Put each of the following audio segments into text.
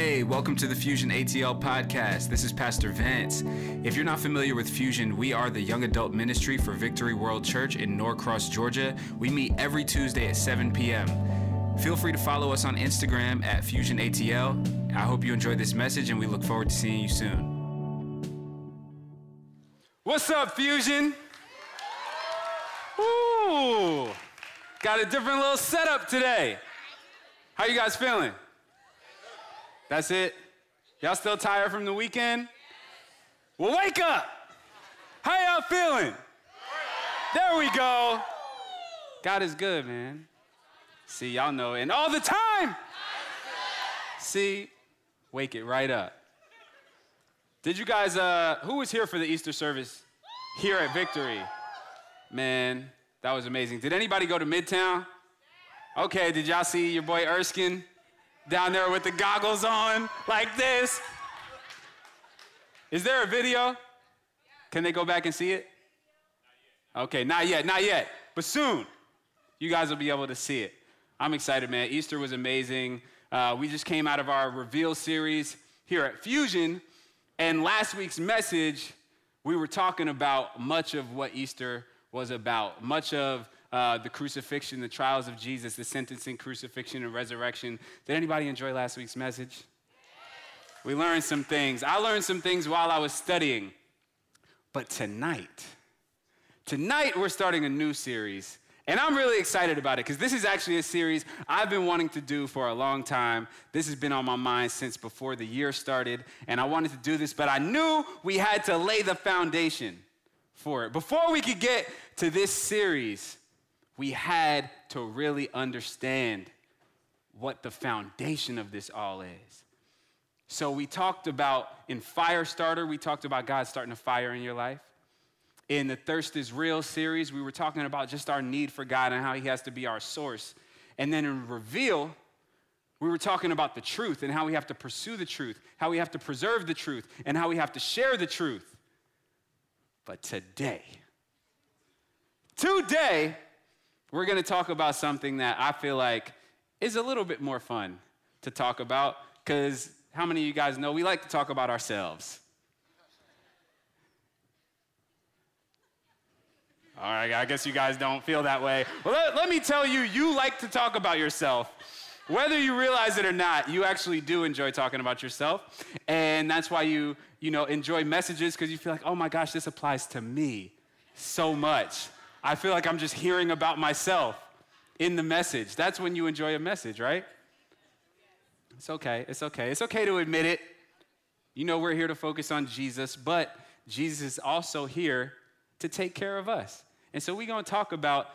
Hey, welcome to the Fusion ATL podcast. This is Pastor Vance. If you're not familiar with Fusion, we are the young adult ministry for Victory World Church in Norcross, Georgia. We meet every Tuesday at 7 p.m. Feel free to follow us on Instagram at Fusion ATL. I hope you enjoyed this message and we look forward to seeing you soon. What's up, Fusion? Ooh, got a different little setup today. How you guys feeling? That's it? Y'all still tired from the weekend? Well, wake up! How y'all feeling? There we go. God is good, man. See, y'all know, and all the time. See, wake it right up. Did you guys, uh, who was here for the Easter service here at Victory? Man, that was amazing. Did anybody go to Midtown? Okay, did y'all see your boy Erskine? Down there with the goggles on like this. Is there a video? Can they go back and see it? Okay, not yet, not yet, but soon you guys will be able to see it. I'm excited, man. Easter was amazing. Uh, we just came out of our Reveal series here at Fusion, and last week's message, we were talking about much of what Easter was about, much of uh, the crucifixion, the trials of Jesus, the sentencing, crucifixion, and resurrection. Did anybody enjoy last week's message? We learned some things. I learned some things while I was studying. But tonight, tonight we're starting a new series. And I'm really excited about it because this is actually a series I've been wanting to do for a long time. This has been on my mind since before the year started, and I wanted to do this, but I knew we had to lay the foundation for it. Before we could get to this series, we had to really understand what the foundation of this all is. So we talked about in Firestarter, we talked about God starting a fire in your life. In the Thirst is Real series, we were talking about just our need for God and how He has to be our source. And then in Reveal, we were talking about the truth and how we have to pursue the truth, how we have to preserve the truth, and how we have to share the truth. But today, today, we're going to talk about something that I feel like is a little bit more fun to talk about because how many of you guys know we like to talk about ourselves? All right, I guess you guys don't feel that way. Well, let, let, me tell you, you like to talk about yourself. Whether you realize it or not, you actually do enjoy talking about yourself. And that's why you, you know, enjoy messages because you feel like, oh my gosh, this applies to me so much. I feel like I'm just hearing about myself in the message. That's when you enjoy a message, right? It's okay. It's okay. It's okay to admit it. You know, we're here to focus on Jesus, but Jesus is also here to take care of us. And so we're going to talk about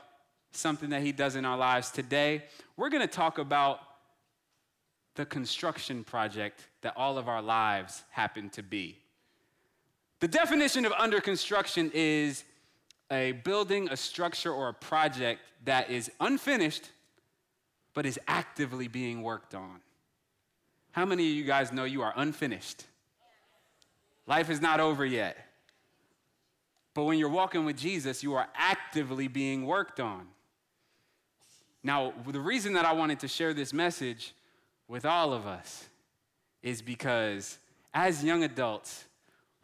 something that he does in our lives today. We're going to talk about the construction project that all of our lives happen to be. The definition of under construction is a building, a structure, or a project that is unfinished but is actively being worked on. How many of you guys know you are unfinished? Life is not over yet. But when you're walking with Jesus, you are actively being worked on. Now, the reason that I wanted to share this message with all of us is because as young adults,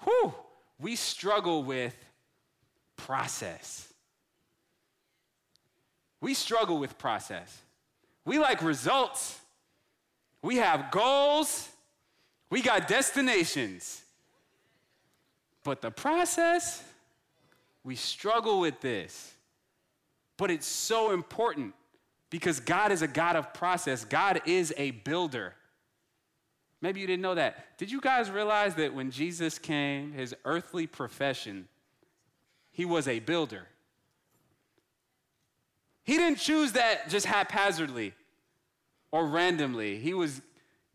whew, we struggle with process. We struggle with process. We like results. We have goals. We got destinations. But the process, we struggle with this. But it's so important because God is a God of process, God is a builder. Maybe you didn't know that. Did you guys realize that when Jesus came, his earthly profession he was a builder. He didn't choose that just haphazardly or randomly. He was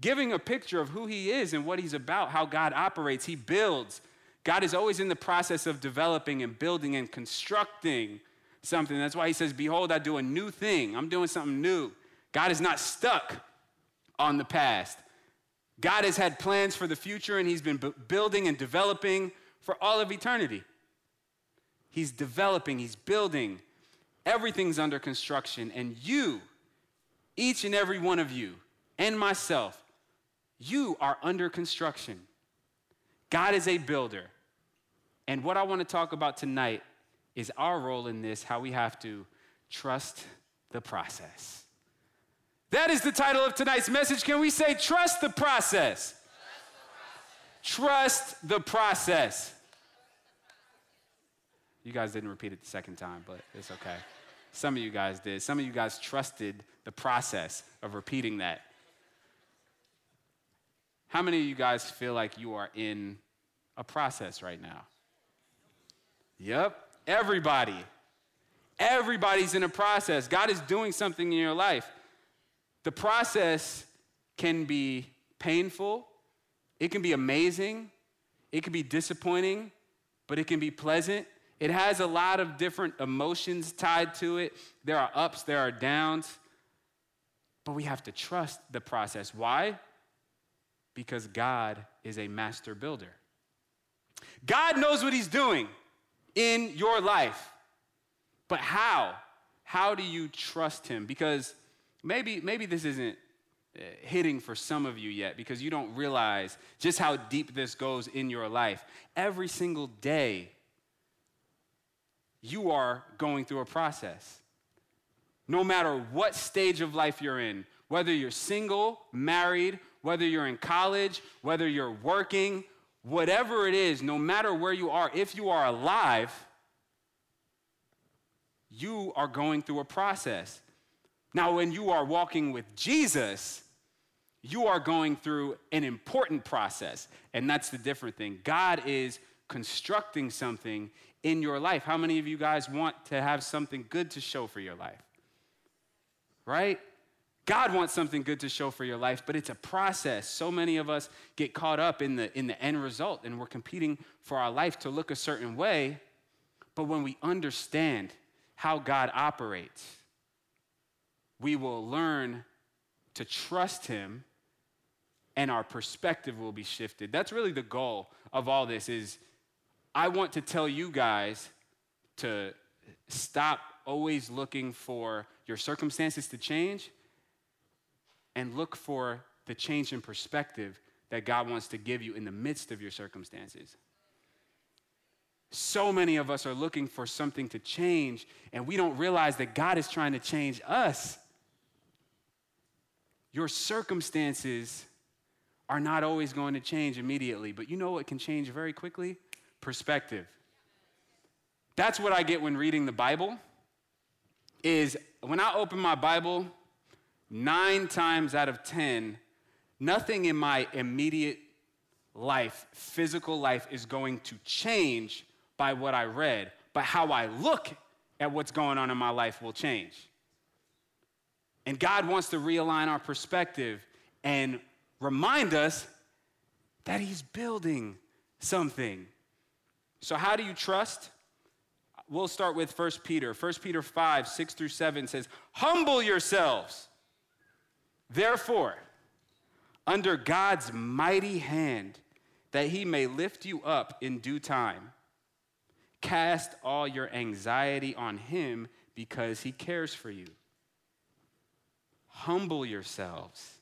giving a picture of who he is and what he's about, how God operates. He builds. God is always in the process of developing and building and constructing something. That's why he says, Behold, I do a new thing. I'm doing something new. God is not stuck on the past. God has had plans for the future and he's been building and developing for all of eternity. He's developing, He's building. Everything's under construction. And you, each and every one of you, and myself, You are under construction. God is a builder. And what I want to talk about tonight is our role in this, how we have to trust the process. That is the title of tonight's message. Can we say, trust the process? Trust the process. You guys didn't repeat it the second time, but it's okay. Some of you guys did. Some of you guys trusted the process of repeating that. How many of you guys feel like you are in a process right now? Yep, everybody. Everybody's in a process. God is doing something in your life. The process can be painful, it can be amazing, it can be disappointing, but it can be pleasant. It has a lot of different emotions tied to it. There are ups, there are downs, but we have to trust the process. Why? Because God is a master builder. God knows what He's doing in your life. But how? How do you trust Him? Because maybe, maybe this isn't uh, hitting for some of you yet because you don't realize just how deep this goes in your life. Every single day, you are going through a process. No matter what stage of life you're in, whether you're single, married, whether you're in college, whether you're working, whatever it is, no matter where you are, if you are alive, you are going through a process. Now, when you are walking with Jesus, you are going through an important process. And that's the different thing. God is constructing something in your life. How many of you guys want to have something good to show for your life? Right? God wants something good to show for your life, but it's a process. So many of us get caught up in the, in the end result, and we're competing for our life to look a certain way. But when we understand how God operates, we will learn to trust Him, and our perspective will be shifted. That's really the goal of all this is I want to tell you guys to stop always looking for your circumstances to change and look for the change in perspective that God wants to give you in the midst of your circumstances. So many of us are looking for something to change, and we don't realize that God is trying to change us. Your circumstances are not always going to change immediately, but you know what can change very quickly? Perspective. That's what I get when reading the Bible is when I open my Bible nine times out of 10, nothing in my immediate life, physical life, is going to change by what I read, but how I look at what's going on in my life will change. And God wants to realign our perspective and remind us that He's building something. So, how do you trust? We'll start with 1 Peter. 1 Peter 5, 6 through 7 says, Humble yourselves Therefore, under God's mighty hand, that he may lift you up in due time, cast all your anxiety on him because he cares for you. Humble yourselves.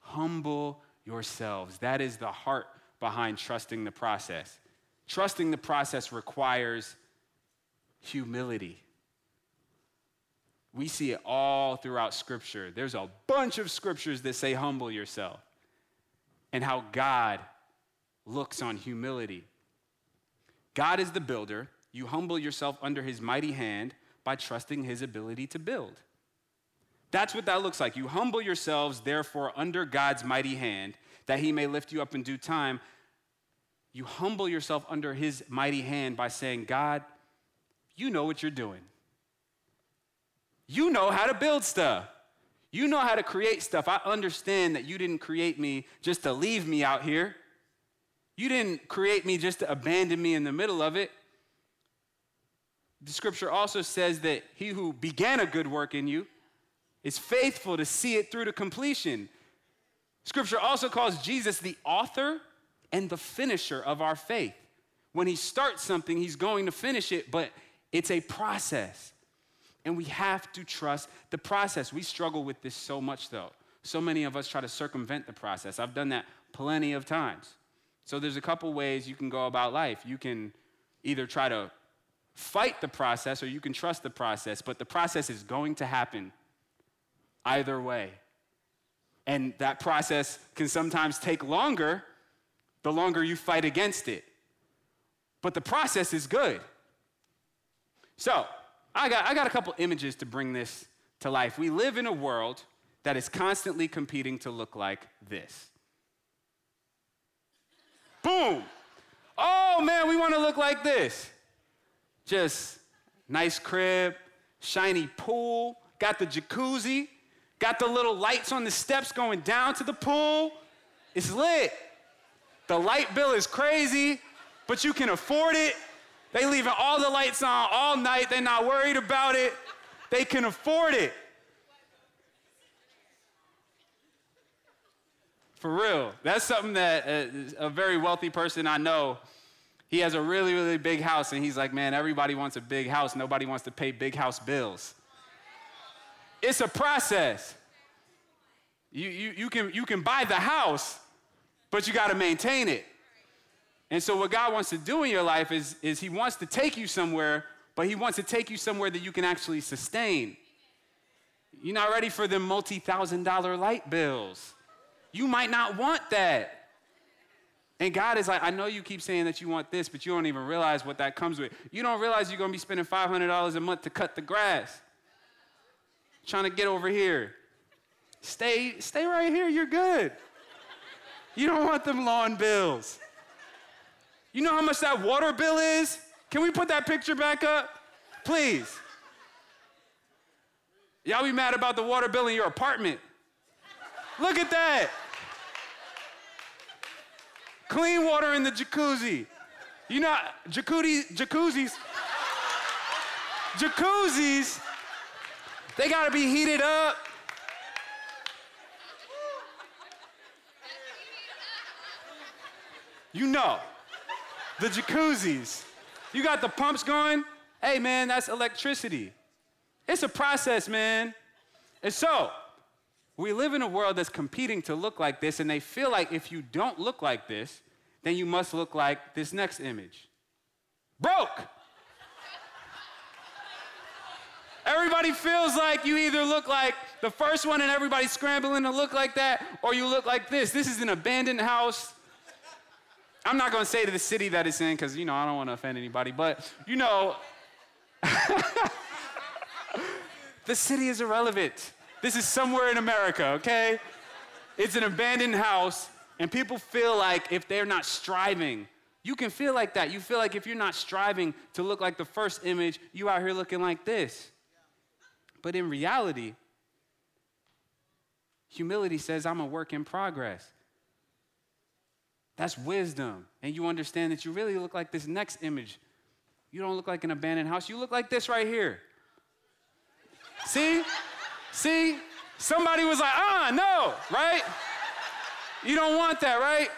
Humble yourselves. That is the heart behind trusting the process. Trusting the process requires humility. We see it all throughout Scripture. There's a bunch of scriptures that say, humble yourself, and how God looks on humility. God is the builder. You humble yourself under his mighty hand by trusting his ability to build. That's what that looks like. You humble yourselves, therefore, under God's mighty hand, that he may lift you up in due time. You humble yourself under his mighty hand by saying, God, you know what you're doing. You know how to build stuff. You know how to create stuff. I understand that you didn't create me just to leave me out here. You didn't create me just to abandon me in the middle of it. The scripture also says that he who began a good work in you is faithful to see it through to completion. Scripture also calls Jesus the author and the finisher of our faith. When he starts something, he's going to finish it, but it's a process and we have to trust the process. We struggle with this so much, though. So many of us try to circumvent the process. I've done that plenty of times. So there's a couple ways you can go about life. You can either try to fight the process or you can trust the process, but the process is going to happen either way. And that process can sometimes take longer the longer you fight against it. But the process is good. So, I got, I got a couple images to bring this to life. We live in a world that is constantly competing to look like this. Boom! Oh man, we want to look like this. Just nice crib, shiny pool, got the jacuzzi, got the little lights on the steps going down to the pool. It's lit. The light bill is crazy, but you can afford it. They leaving all the lights on all night. They're not worried about it. They can afford it. For real. That's something that a, a very wealthy person I know, he has a really, really big house, and he's like, man, everybody wants a big house. Nobody wants to pay big house bills. It's a process. You, you, you, can, you can buy the house, but you got to maintain it. And so, what God wants to do in your life is, is He wants to take you somewhere, but He wants to take you somewhere that you can actually sustain. You're not ready for the multi thousand dollar light bills. You might not want that. And God is like, I know you keep saying that you want this, but you don't even realize what that comes with. You don't realize you're gonna be spending $500 a month to cut the grass. Trying to get over here. Stay, stay right here, you're good. You don't want them lawn bills. You know how much that water bill is? Can we put that picture back up? Please. Y'all be mad about the water bill in your apartment. Look at that. Clean water in the jacuzzi. You know, jacuzzi, jacuzzis, jacuzzis, they gotta be heated up. You know the jacuzzis. You got the pumps going. Hey, man, that's electricity. It's a process, man. And so, we live in a world that's competing to look like this, and they feel like if you don't look like this, then you must look like this next image. Broke. Everybody feels like you either look like the first one and everybody's scrambling to look like that, or you look like this. This is an abandoned house. I'm not going to say to the city that it's in because, you know, I don't want to offend anybody, but, you know, the city is irrelevant. This is somewhere in America, okay? It's an abandoned house, and people feel like if they're not striving, you can feel like that. You feel like if you're not striving to look like the first image, you out here looking like this. But in reality, humility says, I'm a work in progress. That's wisdom. And you understand that you really look like this next image. You don't look like an abandoned house. You look like this right here. See? See? Somebody was like, ah, no, right? You don't want that, right?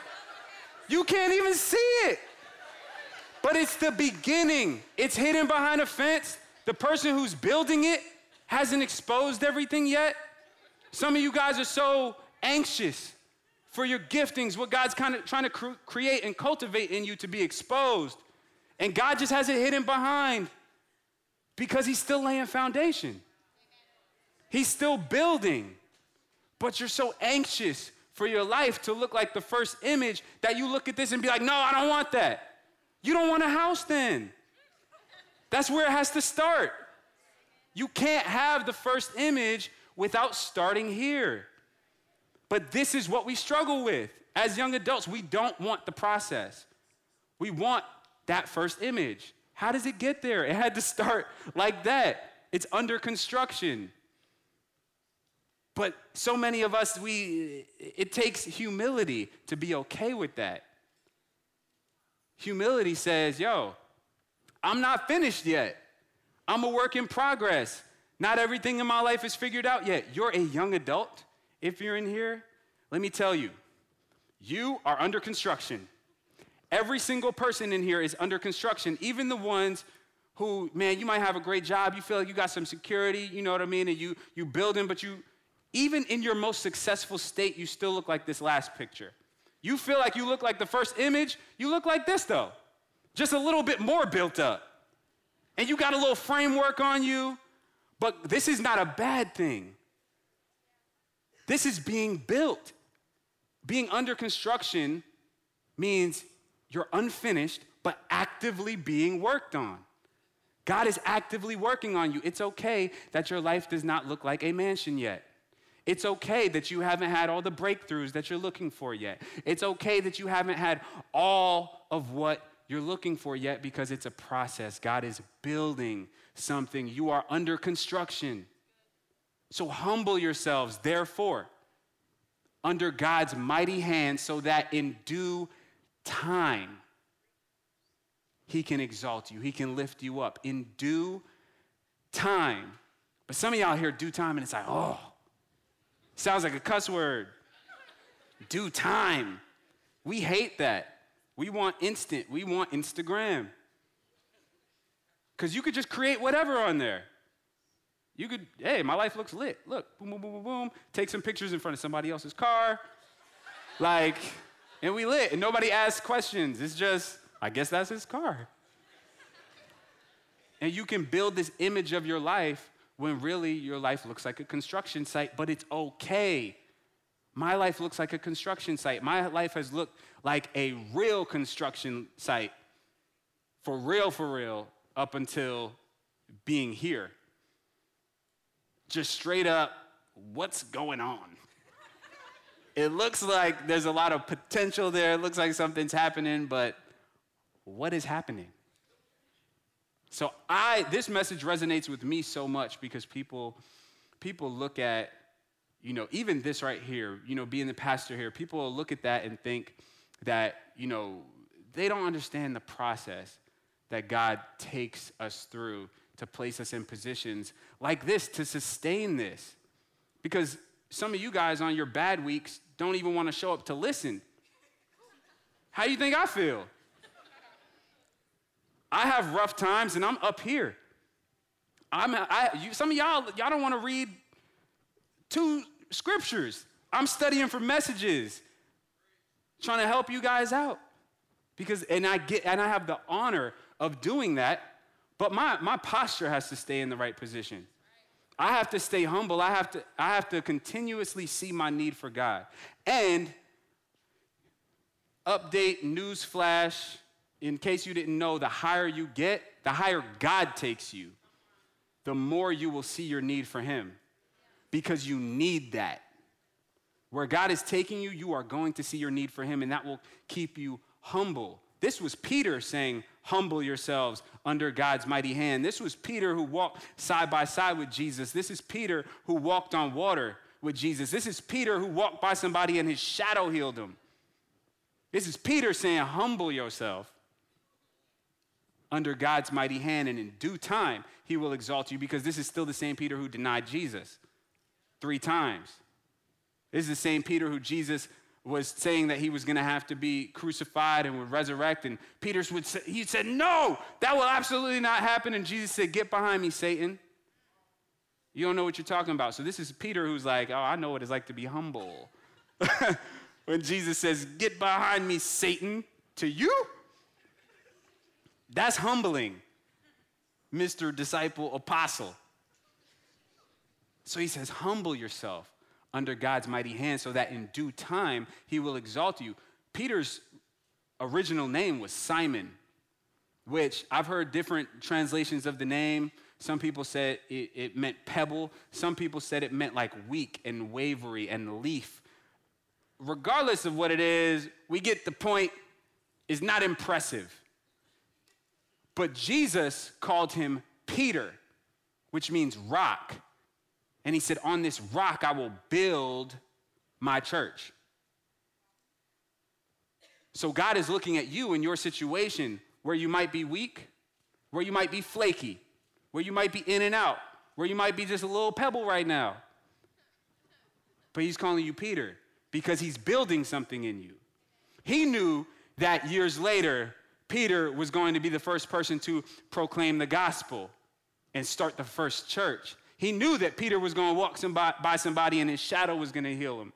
You can't even see it. But it's the beginning. It's hidden behind a fence. The person who's building it hasn't exposed everything yet. Some of you guys are so anxious for your giftings, what God's kind of trying to cr- create and cultivate in you to be exposed. And God just has it hidden behind because He's still laying foundation. He's still building. But you're so anxious for your life to look like the first image that you look at this and be like, no, I don't want that. You don't want a house then. That's where it has to start. You can't have the first image without starting here. But this is what we struggle with. As young adults, we don't want the process. We want that first image. How does it get there? It had to start like that. It's under construction. But so many of us, we, it takes humility to be okay with that. Humility says, yo, I'm not finished yet. I'm a work in progress. Not everything in my life is figured out yet. You're a young adult if you're in here, let me tell you, you are under construction. Every single person in here is under construction, even the ones who, man, you might have a great job, you feel like you got some security, you know what I mean, and you you building, but you even in your most successful state, you still look like this last picture. You feel like you look like the first image, you look like this though, just a little bit more built up. And you got a little framework on you, but this is not a bad thing. This is being built. Being under construction means you're unfinished, but actively being worked on. God is actively working on you. It's okay that your life does not look like a mansion yet. It's okay that you haven't had all the breakthroughs that you're looking for yet. It's okay that you haven't had all of what you're looking for yet because it's a process. God is building something. You are under construction. So humble yourselves, therefore, under God's mighty hand, so that in due time, He can exalt you, He can lift you up. In due time. But some of y'all hear due time and it's like, oh, Sounds like a cuss word. Due time. We hate that. We want instant. We want Instagram. Because you could just create whatever on there. You could, hey, my life looks lit. Look, boom, boom, boom, boom, boom. Take some pictures in front of somebody else's car. Like, and we lit. And nobody asks questions. It's just, I guess that's his car. And you can build this image of your life when really your life looks like a construction site, but it's okay. My life looks like a construction site. My life has looked like a real construction site, for real, for real, up until being here. Just straight up, what's going on? it looks like there's a lot of potential there. It looks like something's happening, but what is happening? So I this message resonates with me so much because people people look at you know even this right here, you know, being the pastor here, people look at that and think that, you know, they don't understand the process that God takes us through to place us in positions like this to sustain this. Because some of you guys on your bad weeks don't even want to show up to listen. How do you think I feel? I have rough times and I'm up here. I'm, I, you, some of y'all, y'all don't want to read two scriptures. I'm studying for messages, trying to help you guys out. Because, and I get, and I have the honor of doing that, but my, my posture has to stay in the right position. I have to stay humble. I have to, I have to continuously see my need for God. And update, news flash, in case you didn't know, the higher you get, the higher God takes you, the more you will see your need for Him because you need that. Where God is taking you, you are going to see your need for Him, and that will keep you humble. This was Peter saying, Humble yourselves under God's mighty hand. This was Peter who walked side by side with Jesus. This is Peter who walked on water with Jesus. This is Peter who walked by somebody and his shadow healed him. This is Peter saying, Humble yourself under God's mighty hand, and in due time, he will exalt you because this is still the same Peter who denied Jesus three times. This is the same Peter who Jesus was saying that he was going to have to be crucified and would resurrect. And Peter would say, he said, No, that will absolutely not happen. And Jesus said, Get behind me, Satan. You don't know what you're talking about. So this is Peter who's like, Oh, I know what it's like to be humble. when Jesus says, Get behind me, Satan, to you? That's humbling, Mr. Disciple Apostle. So he says, Humble yourself under God's mighty hand so that in due time he will exalt you. Peter's original name was Simon, which I've heard different translations of the name. Some people said it, it, meant pebble. Some people said it meant like weak and wavery and leaf. Regardless of what it is, we get the point. Is not impressive. But Jesus called him Peter, which means rock. And he said, On this rock I will build my church. So God is looking at you in your situation where you might be weak, where you might be flaky, where you might be in and out, where you might be just a little pebble right now. But he's calling you Peter because he's building something in you. He knew that years later Peter was going to be the first person to proclaim the gospel and start the first church. He knew that Peter was going to walk somebody, by somebody and his shadow was going to heal him.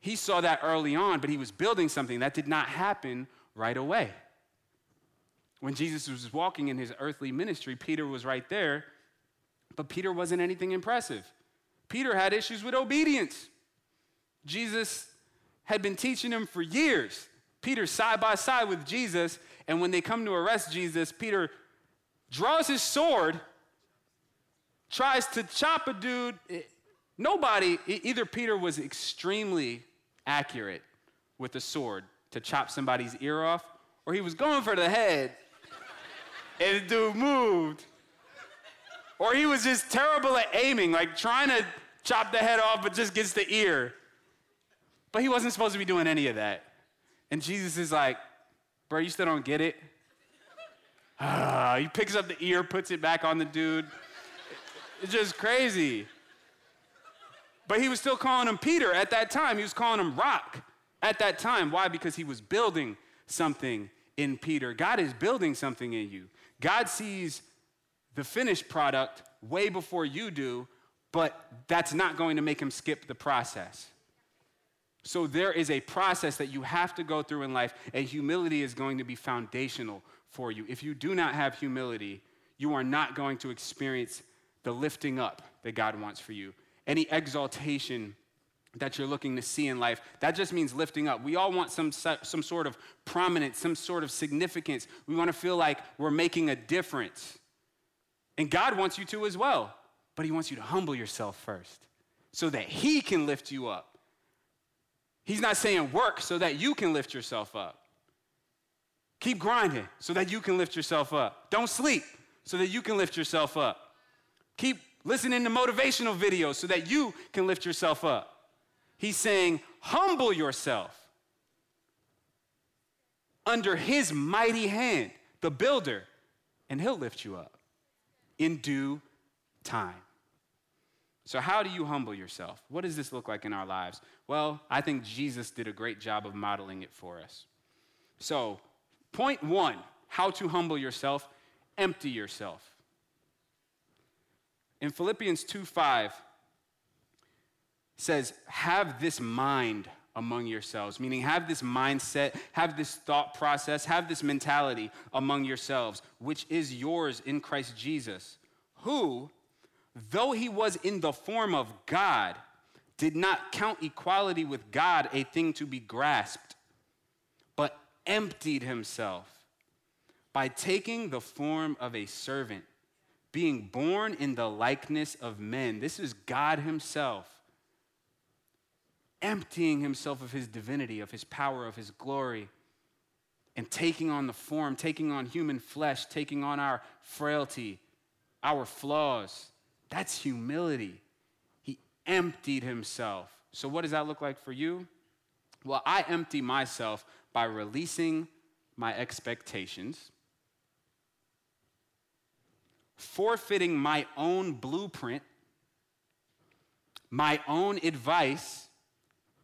He saw that early on, but he was building something that did not happen right away. When Jesus was walking in his earthly ministry, Peter was right there, but Peter wasn't anything impressive. Peter had issues with obedience. Jesus had been teaching him for years. Peter side by side with Jesus, and when they come to arrest Jesus, Peter draws his sword, tries to chop a dude. Nobody, either Peter was extremely accurate with the sword to chop somebody's ear off, or he was going for the head and the dude moved. Or he was just terrible at aiming, like trying to chop the head off, but just gets the ear. But he wasn't supposed to be doing any of that. And Jesus is like, Bro, you still don't get it? Ah, he picks up the ear, puts it back on the dude. It's just crazy. But he was still calling him Peter at that time. He was calling him Rock at that time. Why? Because he was building something in Peter. God is building something in you. God sees the finished product way before you do, but that's not going to make him skip the process. So there is a process that you have to go through in life, and humility is going to be foundational for you. If you do not have humility, you are not going to experience the lifting up that God wants for you. Any exaltation that you're looking to see in life, that just means lifting up. We all want some, some sort of prominence, some sort of significance. We want to feel like we're making a difference. And God wants you to as well, but He wants you to humble yourself first so that He can lift you up. He's not saying work so that you can lift yourself up. Keep grinding so that you can lift yourself up. Don't sleep so that you can lift yourself up. Keep listening to motivational videos so that you can lift yourself up. He's saying, humble yourself under his mighty hand, the builder, and he'll lift you up in due time. So, how do you humble yourself? What does this look like in our lives? Well, I think Jesus did a great job of modeling it for us. So, point one how to humble yourself empty yourself. In Philippians 2 5, says, have this mind among yourselves, meaning have this mindset, have this thought process, have this mentality among yourselves, which is yours in Christ Jesus, who, though he was in the form of God, did not count equality with God a thing to be grasped, but emptied himself by taking the form of a servant, being born in the likeness of men. This is God himself emptying himself of his divinity, of his power, of his glory, and taking on the form, taking on human flesh, taking on our frailty, our flaws. That's humility. He emptied himself. So, what does that look like for you? Well, I empty myself by releasing my expectations, forfeiting my own blueprint, my own advice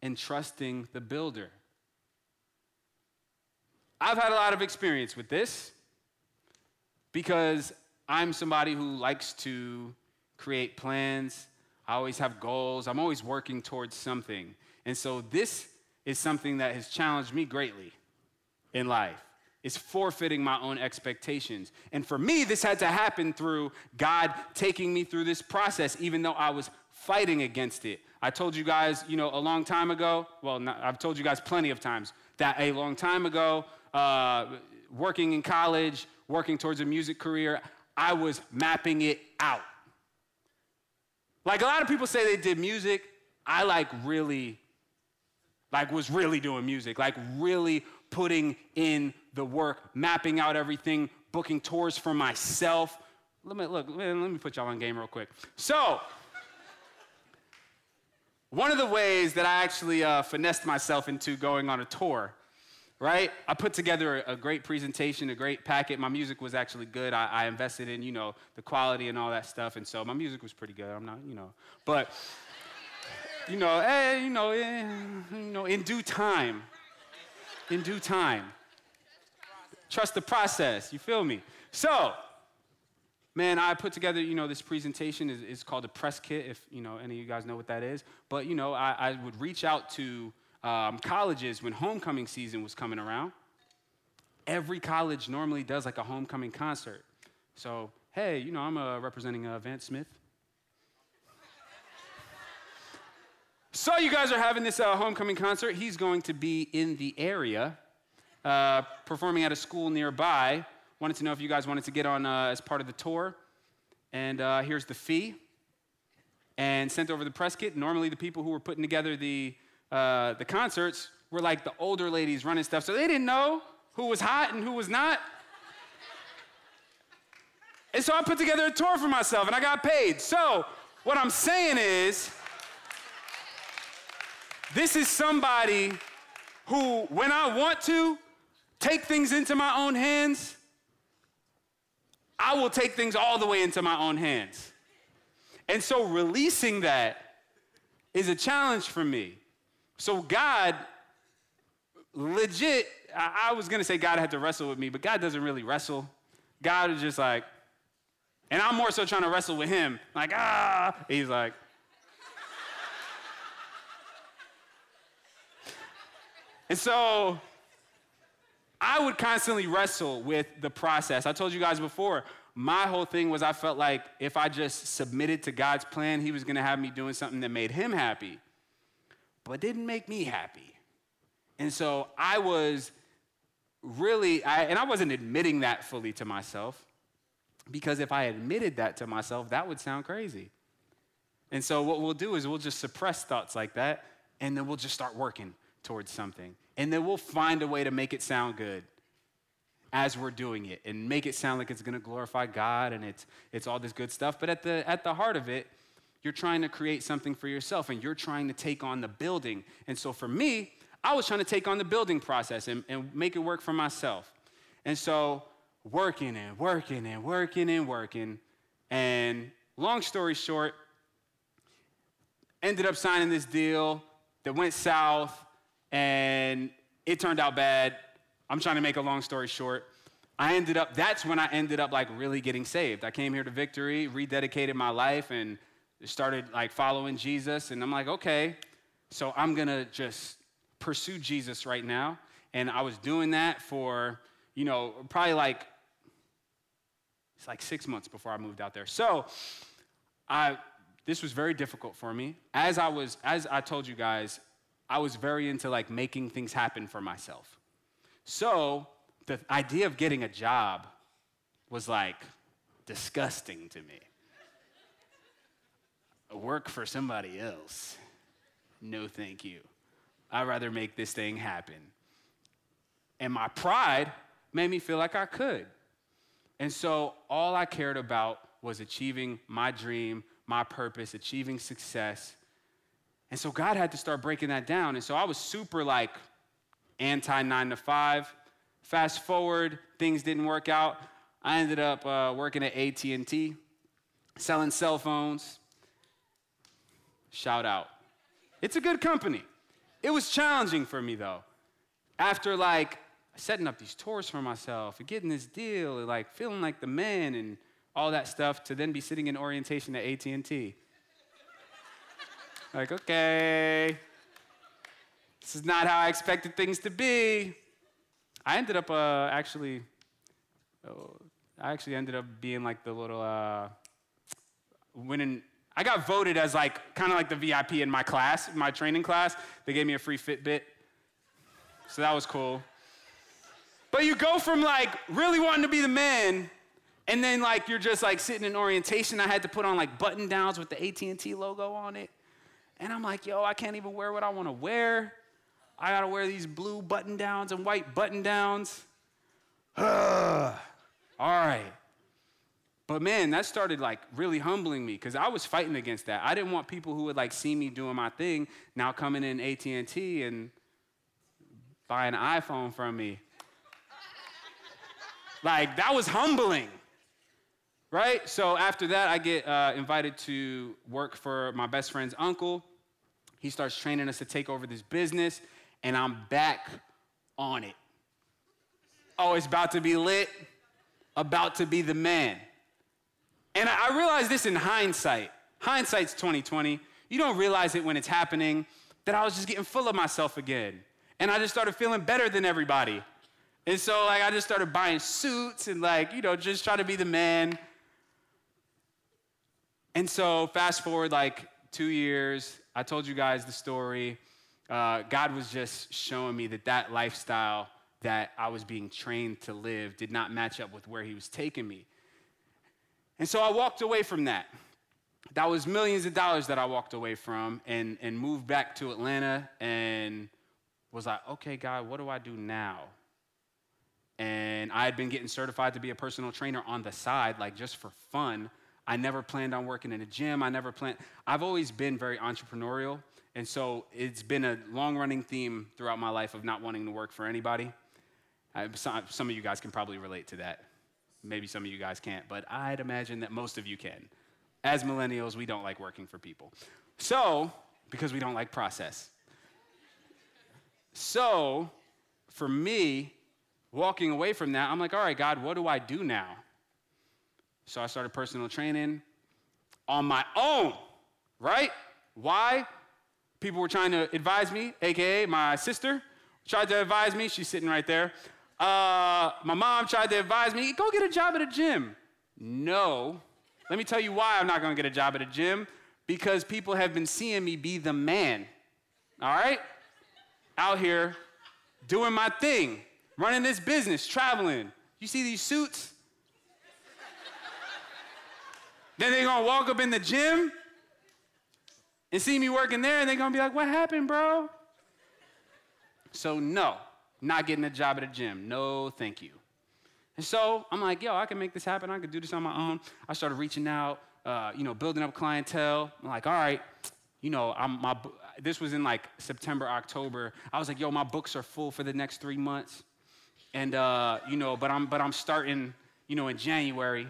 and trusting the builder. I've had a lot of experience with this because I'm somebody who likes to create plans. I always have goals. I'm always working towards something. And so this is something that has challenged me greatly in life. Is forfeiting my own expectations. And for me, this had to happen through God taking me through this process, even though I was fighting against it. I told you guys, you know, a long time ago, well, not, I've told you guys plenty of times, that a long time ago, uh, working in college, working towards a music career, I was mapping it out. Like a lot of people say they did music, I like really, like was really doing music, like really putting in the work, mapping out everything, booking tours for myself. Let me look, let me put y'all on game real quick. So, one of the ways that I actually uh, finessed myself into going on a tour, right? I put together a, great presentation, a great packet. My music was actually good. I, I, invested in, you know, the quality and all that stuff, and so my music was pretty good. I'm not, you know, but you know, hey, you know, eh, you know, in due time, in due time. Trust the process. You feel me? So man, I put together, you know, this presentation is, is called a press kit, if, you know, any of you guys know what that is. But, you know, I, I would reach out to um, colleges when homecoming season was coming around. Every college normally does like a homecoming concert. So, hey, you know, I'm uh, representing uh, Vance Smith. so, you guys are having this uh, homecoming concert. He's going to be in the area, uh, performing at a school nearby. Wanted to know if you guys wanted to get on uh, as part of the tour. And uh, here's the fee. And sent over the press kit. Normally, the people who were putting together the, uh, the concerts were like the older ladies running stuff. So they didn't know who was hot and who was not. And so I put together a tour for myself and I got paid. So what I'm saying is, this is somebody who, when I want to take things into my own hands, I will take things all the way into my own hands. And so releasing that is a challenge for me. So God, legit, I, was gonna say God had to wrestle with me, but God doesn't really wrestle. God is just like, and I'm more so trying to wrestle with him, like, ah, he's like, and so I would constantly wrestle with the process. I told you guys before, my whole thing was I felt like if I just submitted to God's plan, He was gonna have me doing something that made Him happy, but didn't make me happy. And so I was really, I, and I wasn't admitting that fully to myself, because if I admitted that to myself, that would sound crazy. And so what we'll do is we'll just suppress thoughts like that, and then we'll just start working towards something. And then we'll find a way to make it sound good as we're doing it and make it sound like it's going to glorify God and it's, it's all this good stuff. But at the, at the heart of it, you're trying to create something for yourself and you're trying to take on the building. And so for me, I was trying to take on the building process and, and make it work for myself. And so working and working and working and working. And long story short, ended up signing this deal that went south and it turned out bad. I'm trying to make a long story short. I ended up, that's when I ended up like really getting saved. I came here to Victory, rededicated my life, and started like following Jesus. And I'm like, okay, so I'm gonna just pursue Jesus right now. And I was doing that for, you know, probably like, it's like six months before I moved out there. So I, this was very difficult for me. As I was, as I told you guys, I was very into like making things happen for myself. So the idea of getting a job was like disgusting to me. Work for somebody else. No, thank you. I'd rather make this thing happen. And my pride made me feel like I could. And so all I cared about was achieving my dream, my purpose, achieving success, and so God had to start breaking that down. And so I was super like anti nine to five. Fast forward, things didn't work out. I ended up uh, working at AT&T, selling cell phones. Shout out. It's a good company. It was challenging for me though. After like setting up these tours for myself and getting this deal and like feeling like the man and all that stuff to then be sitting in orientation at AT&T. Like, okay, this is not how I expected things to be. I ended up uh, actually, oh, I actually ended up being like the little, uh, winning. I got voted as like kind of like the VIP in my class, my training class. They gave me a free Fitbit, so that was cool. But you go from like really wanting to be the man, and then like you're just like sitting in orientation. I had to put on like button downs with the AT&T logo on it. And I'm like, yo, I can't even wear what I want to wear. I got to wear these blue button downs and white button downs. Ugh. All right. But man, that started like really humbling me because I was fighting against that. I didn't want people who would like see me doing my thing now coming in AT&T and buying an iPhone from me. like that was humbling right? So after that, I get uh, invited to work for my best friend's uncle. He starts training us to take over this business, and I'm back on it. Oh, it's about to be lit, about to be the man. And I realized this in hindsight. Hindsight's 2020. You don't realize it when it's happening that I was just getting full of myself again. And I just started feeling better than everybody. And so like I just started buying suits and like, you know, just trying to be the man. And so fast forward like two years, I told you guys the story. Uh, God was just showing me that that lifestyle that I was being trained to live did not match up with where He was taking me. And so I walked away from that. That was millions of dollars that I walked away from and, and moved back to Atlanta and was like, okay, God, what do I do now? And I had been getting certified to be a personal trainer on the side, like just for fun. I never planned on working in a gym. I never planned. I've always been very entrepreneurial. And so it's been a long running theme throughout my life of not wanting to work for anybody. I, some of you guys can probably relate to that. Maybe some of you guys can't, but I'd imagine that most of you can. As millennials, we don't like working for people. So, because we don't like process. So, for me, walking away from that, I'm like, all right, God, what do I do now? So I started personal training on my own, right? Why? People were trying to advise me, AKA my sister tried to advise me. She's sitting right there. Uh, my mom tried to advise me, go get a job at a gym. No. Let me tell you why I'm not gonna get a job at a gym. Because people have been seeing me be the man, all right? Out here doing my thing, running this business, traveling. You see these suits? Then they're gonna walk up in the gym and see me working there, and they're gonna be like, What happened, bro? So, no, not getting a job at a gym. No, thank you. And so I'm like, yo, I can make this happen. I can do this on my own. I started reaching out, uh, you know, building up clientele. I'm like, all right, you know, I'm, my, this was in like September, October. I was like, yo, my books are full for the next three months. And, uh, you know, but I'm, but I'm starting, you know, in January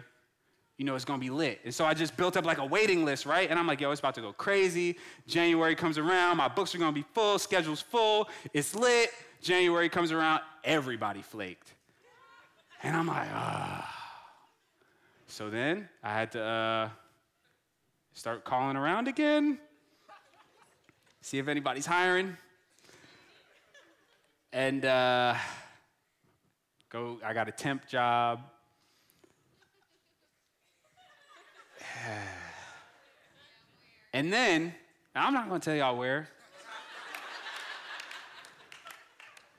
you know, it's gonna be lit. And so I just built up like a waiting list, right? And I'm like, yo, it's about to go crazy. January comes around, my books are gonna be full, schedule's full, it's lit. January comes around, everybody flaked. And I'm like, ah. So then I had to uh, start calling around again, see if anybody's hiring. And uh, go, I got a temp job and then, I'm not going to tell y'all where.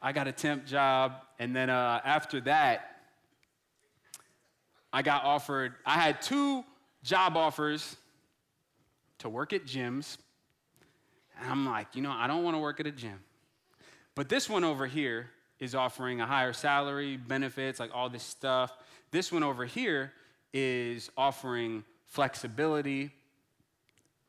I got a temp job, and then uh, after that, I got offered, I had two job offers to work at gyms. And I'm like, you know, I don't want to work at a gym. But this one over here is offering a higher salary, benefits, like all this stuff. This one over here is offering flexibility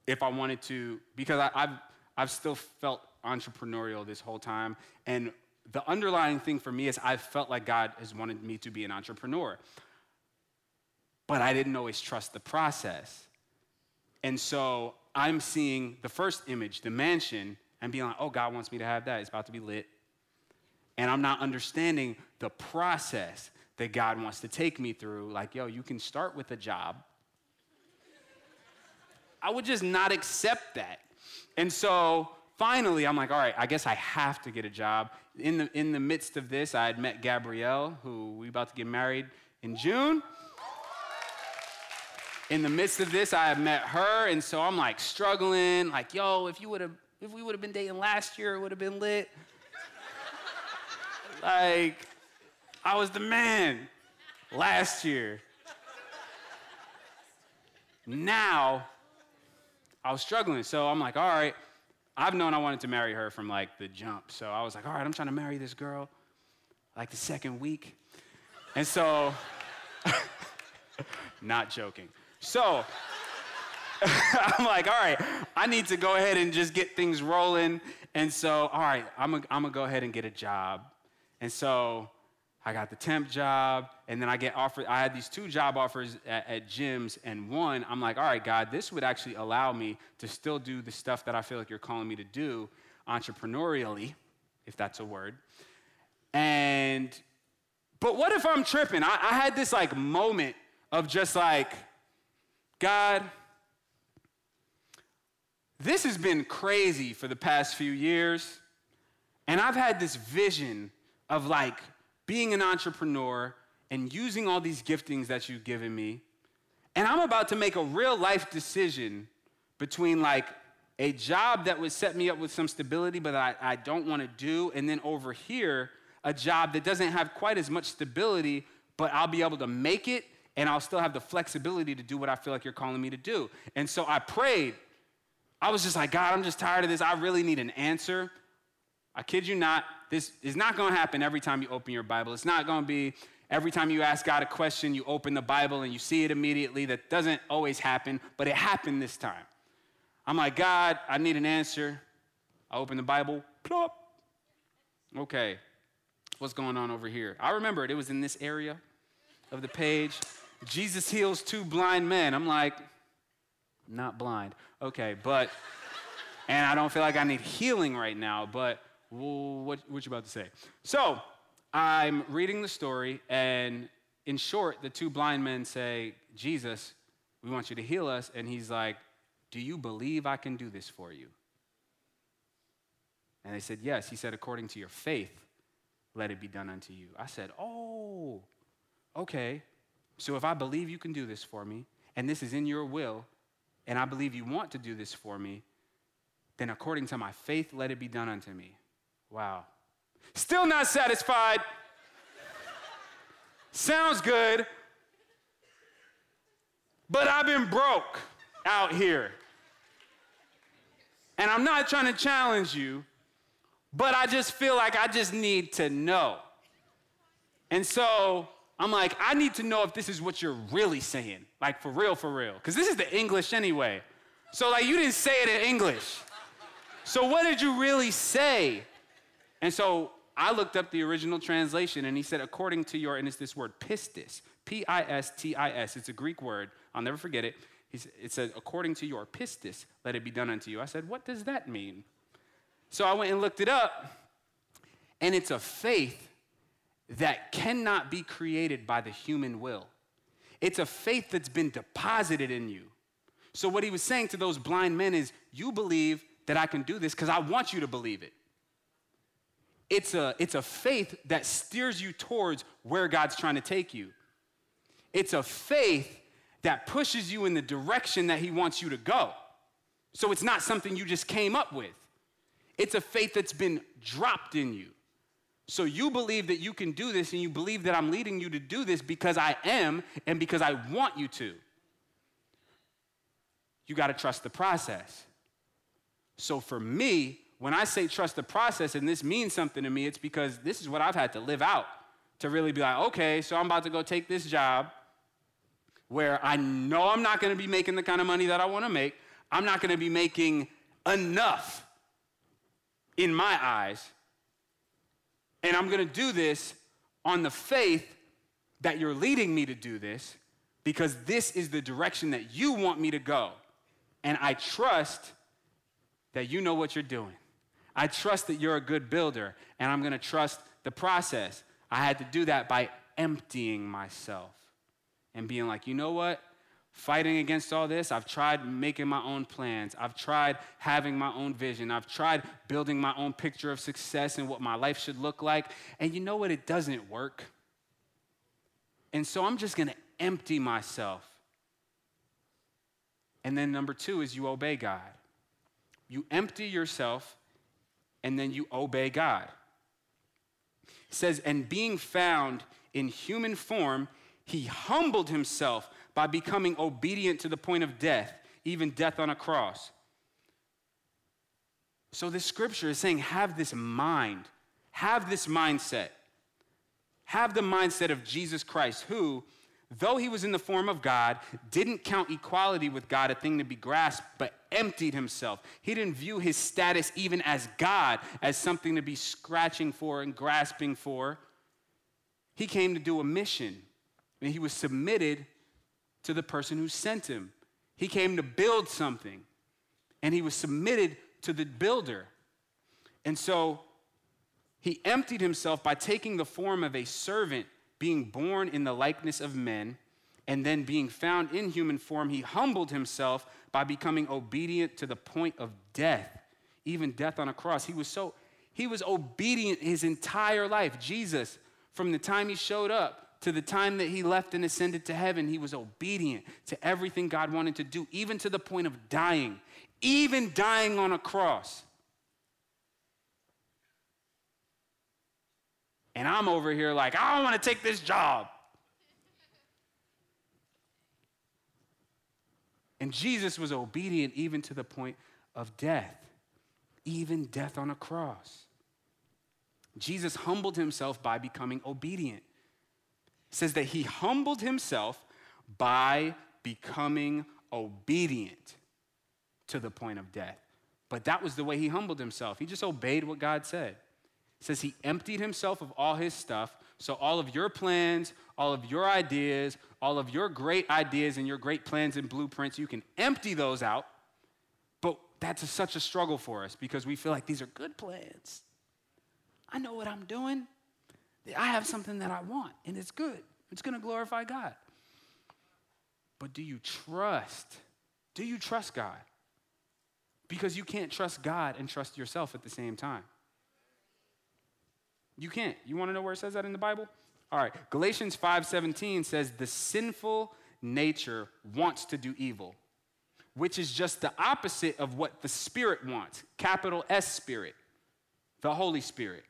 if I wanted to, because I, have I've still felt entrepreneurial this whole time. And the underlying thing for me is I've felt like God has wanted me to be an entrepreneur. But I didn't always trust the process. And so I'm seeing the first image, the mansion, and being like, oh, God wants me to have that. It's about to be lit. And I'm not understanding the process that God wants to take me through. Like, yo, you can start with a job I would just not accept that. And so finally, I'm like, all right, I guess I have to get a job. In the, in the midst of this, I had met Gabrielle, who we about to get married in June. In the midst of this, I had met her, and so I'm like struggling, like, yo, if you would have, if we would have been dating last year, it would have been lit. like, I was the man last year. Now, I was struggling. So I'm like, all right, I've known I wanted to marry her from like the jump. So I was like, all right, I'm trying to marry this girl like the second week. And so, not joking. So, I'm like, all right, I need to go ahead and just get things rolling. And so, all right, I'm gonna go ahead and get a job. And so, I got the temp job, and then I get offered. I had these two job offers at, at, gyms, and one, I'm like, all right, God, this would actually allow me to still do the stuff that I feel like you're calling me to do entrepreneurially, if that's a word. And, but what if I'm tripping? I, I had this like moment of just like, God, this has been crazy for the past few years. And I've had this vision of like being an entrepreneur and using all these giftings that you've given me. And I'm about to make a real life decision between like a job that would set me up with some stability, but I, I don't want to do, and then over here, a job that doesn't have quite as much stability, but I'll be able to make it and I'll still have the flexibility to do what I feel like you're calling me to do. And so I prayed. I was just like, God, I'm just tired of this. I really need an answer. I kid you not, this is not going to happen every time you open your Bible. It's not going to be every time you ask God a question, you open the Bible and you see it immediately. That doesn't always happen, but it happened this time. I'm like, God, I need an answer. I open the Bible, plop. Okay, what's going on over here? I remember it. It was in this area of the page. Jesus heals two blind men. I'm like, not blind. Okay, but, and I don't feel like I need healing right now, but what, what you about to say? So, I'm reading the story, and in short, the two blind men say, Jesus, we want you to heal us. And he's like, Do you believe I can do this for you? And they said, Yes. He said, According to your faith, let it be done unto you. I said, Oh, okay. So if I believe you can do this for me, and this is in your will, and I believe you want to do this for me, then according to my faith, let it be done unto me. Wow. Still not satisfied. Sounds good. But I've been broke out here. And I'm not trying to challenge you, but I just feel like I just need to know. And so I'm like, I need to know if this is what you're really saying, like for real, for real. Because this is the English anyway. So, like, you didn't say it in English. So, what did you really say? And so I looked up the original translation and he said, according to your, and it's this word pistis, P I S T I S. It's a Greek word. I'll never forget it. It said, according to your pistis, let it be done unto you. I said, what does that mean? So I went and looked it up, and it's a faith that cannot be created by the human will. It's a faith that's been deposited in you. So, what he was saying to those blind men is, You believe that I can do this because I want you to believe it. It's a, it's a faith that steers you towards where God's trying to take you. It's a faith that pushes you in the direction that He wants you to go. So, it's not something you just came up with, it's a faith that's been dropped in you. So you believe that you can do this, and you believe that I'm leading you to do this because I am and because I want you to. You got to trust the process. So for me, when I say trust the process, and this means something to me, it's because this is what I've had to live out to really be like, okay, so I'm about to go take this job where I know I'm not to be making the kind of money that I want to make. I'm not to be making enough in my eyes and I'm to do this on the faith that you're leading me to do this because this is the direction that you want me to go. And I trust that you know what you're doing. I trust that you're a good builder, and I'm going to trust the process. I had to do that by emptying myself and being like, you know what? fighting against all this. I've tried making my own plans. I've tried having my own vision. I've tried building my own picture of success and what my life should look like. And you know what? It doesn't work. And so I'm just going to empty myself. And then number two is you obey God. You empty yourself and then you obey God. It says, and being found in human form, he humbled himself by becoming obedient to the point of death, even death on a cross. So, this scripture is saying, have this mind, have this mindset. Have the mindset of Jesus Christ, who, though he was in the form of God, didn't count equality with God a thing to be grasped, but emptied himself. He didn't view his status even as God as something to be scratching for and grasping for. He came to do a mission, and he was submitted to the person who sent him. He came to build something, and he was submitted to the builder. And so he emptied himself by taking the form of a servant, being born in the likeness of men. And then, being found in human form, he humbled himself by becoming obedient to the point of death, even death on a cross. He was so, he was obedient his entire life. Jesus, from the time he showed up to the time that he left and ascended to heaven, he was obedient to everything God wanted to do, even to the point of dying, even dying on a cross. And I'm over here like, I don't want to take this job. And Jesus was obedient even to the point of death, even death on a cross. Jesus humbled himself by becoming obedient. It says that he humbled himself by becoming obedient to the point of death. But that was the way he humbled himself. He just obeyed what God said. Says he emptied himself of all his stuff. So, all of your plans, all of your ideas, all of your great ideas and your great plans and blueprints, you can empty those out. But that's a, such a struggle for us because we feel like these are good plans. I know what I'm doing. I have something that I want, and it's good. It's going to glorify God. But do you trust? Do you trust God? Because you can't trust God and trust yourself at the same time. You can't. You want to know where it says that in the Bible? All right. Galatians 5:17 says the sinful nature wants to do evil, which is just the opposite of what the spirit wants. Capital S spirit. The Holy Spirit.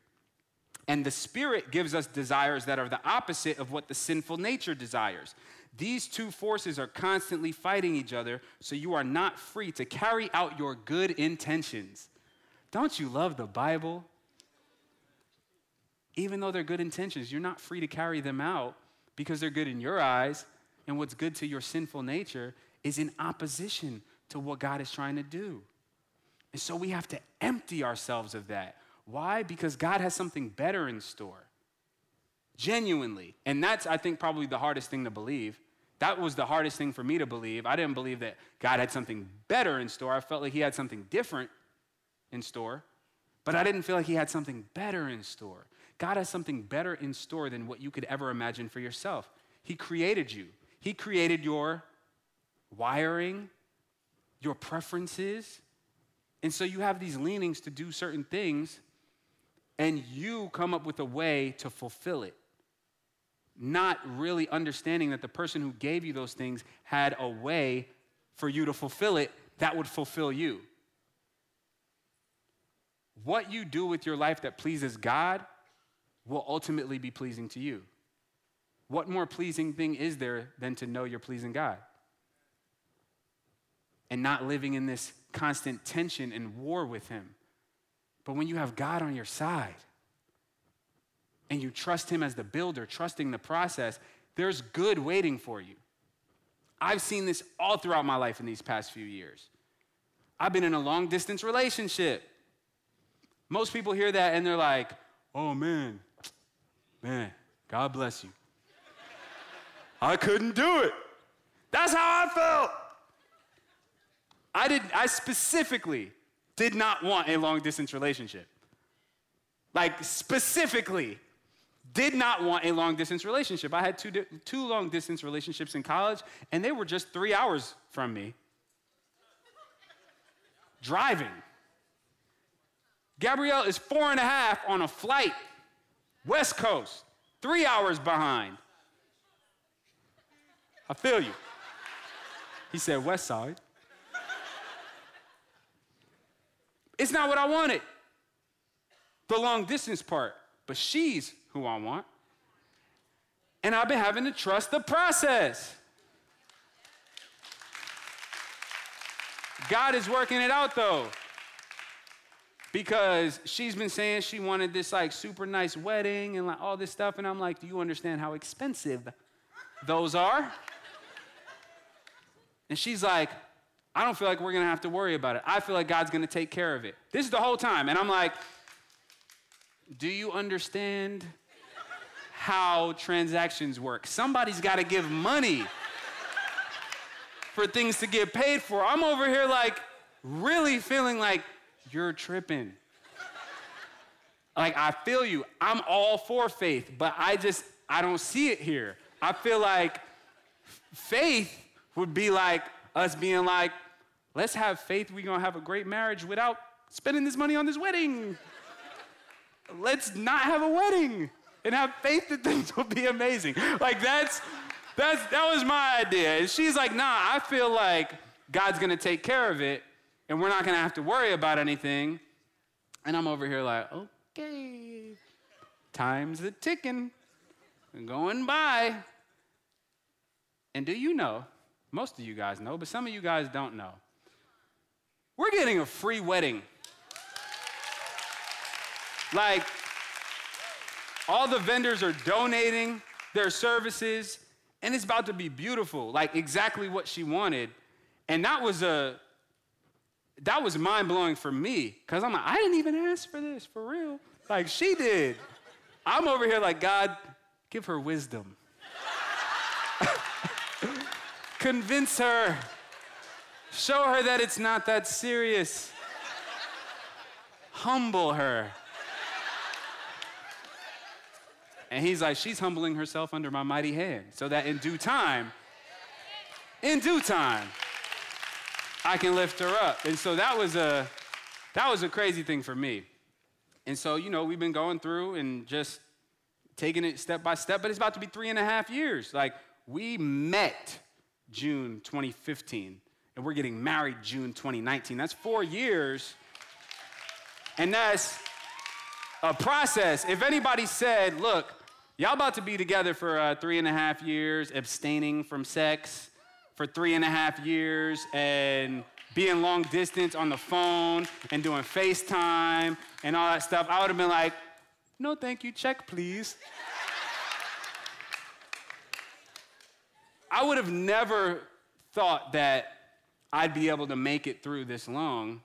And the spirit gives us desires that are the opposite of what the sinful nature desires. These two forces are constantly fighting each other, so you are not free to carry out your good intentions. Don't you love the Bible? Even though they're good intentions, you're not free to carry them out because they're good in your eyes, and what's good to your sinful nature is in opposition to what God is trying to do. And so we have to empty ourselves of that. Why? Because God has something better in store. Genuinely. And that's, I think, probably the hardest thing to believe. That was the hardest thing for me to believe. I didn't believe that God had something better in store. I felt like He had something different in store, but I didn't feel like He had something better in store. God has something better in store than what you could ever imagine for yourself. He created you, He created your wiring, your preferences. And so you have these leanings to do certain things, and you come up with a way to fulfill it. Not really understanding that the person who gave you those things had a way for you to fulfill it that would fulfill you. What you do with your life that pleases God will ultimately be pleasing to you. What more pleasing thing is there than to know you're pleasing God? And not living in this constant tension and war with Him. But when you have God on your side and you trust Him as the builder, trusting the process, there's good waiting for you. I've seen this all throughout my life in these past few years. I've been in a long distance relationship. Most people hear that and they're like, oh man, Man, God bless you. I couldn't do it. That's how I felt. I didn't. I specifically did not want a long distance relationship. Like specifically did not want a long distance relationship. I had two two long distance relationships in college and they were just 3 hours from me. Driving. Gabrielle is four and a half on a flight West Coast, three hours behind. I feel you. He said, West Side. It's not what I wanted, the long distance part, but she's who I want. And I've been having to trust the process. God is working it out though because she's been saying she wanted this like super nice wedding and like all this stuff and i'm like do you understand how expensive those are? And she's like i don't feel like we're gonna have to worry about it. I feel like god's gonna take care of it. This is the whole time and i'm like do you understand how transactions work? Somebody's got to give money for things to get paid for. I'm over here like really feeling like you're tripping. like, I feel you. I'm all for faith, but I just, I don't see it here. I feel like Faith would be like us being like, let's have faith we're gonna have a great marriage without spending this money on this wedding. let's not have a wedding and have faith that things will be amazing. Like that's that's that was my idea. And she's like, nah, I feel like God's gonna take care of it and we're not gonna have to worry about anything. And I'm over here like, okay, time's a ticking, and going by. And do you know, most of you guys know, but some of you guys don't know, we're getting a free wedding. Like, all the vendors are donating their services, and it's about to be beautiful, like exactly what she wanted. And that was a that was mind blowing for me, because I'm like, I didn't even ask for this, for real. Like she did. I'm over here like, God, give her wisdom. Convince her. Show her that it's not that serious. Humble her. And he's like, She's humbling herself under my mighty hand, so that in due time, in due time, I can lift her up. And so that was a that was a crazy thing for me. And so, you know, we've been going through and just taking it step by step, but it's about to be three and a half years. Like, we met June 2015, and we're getting married June 2019. That's four years. And that's a process. If anybody said, look, y'all about to be together for uh, three and a half years, abstaining from sex for three and a half years, and being long distance on the phone and doing FaceTime and all that stuff, I would have been like, no, thank you, check, please. I would have never thought that I'd be able to make it through this long,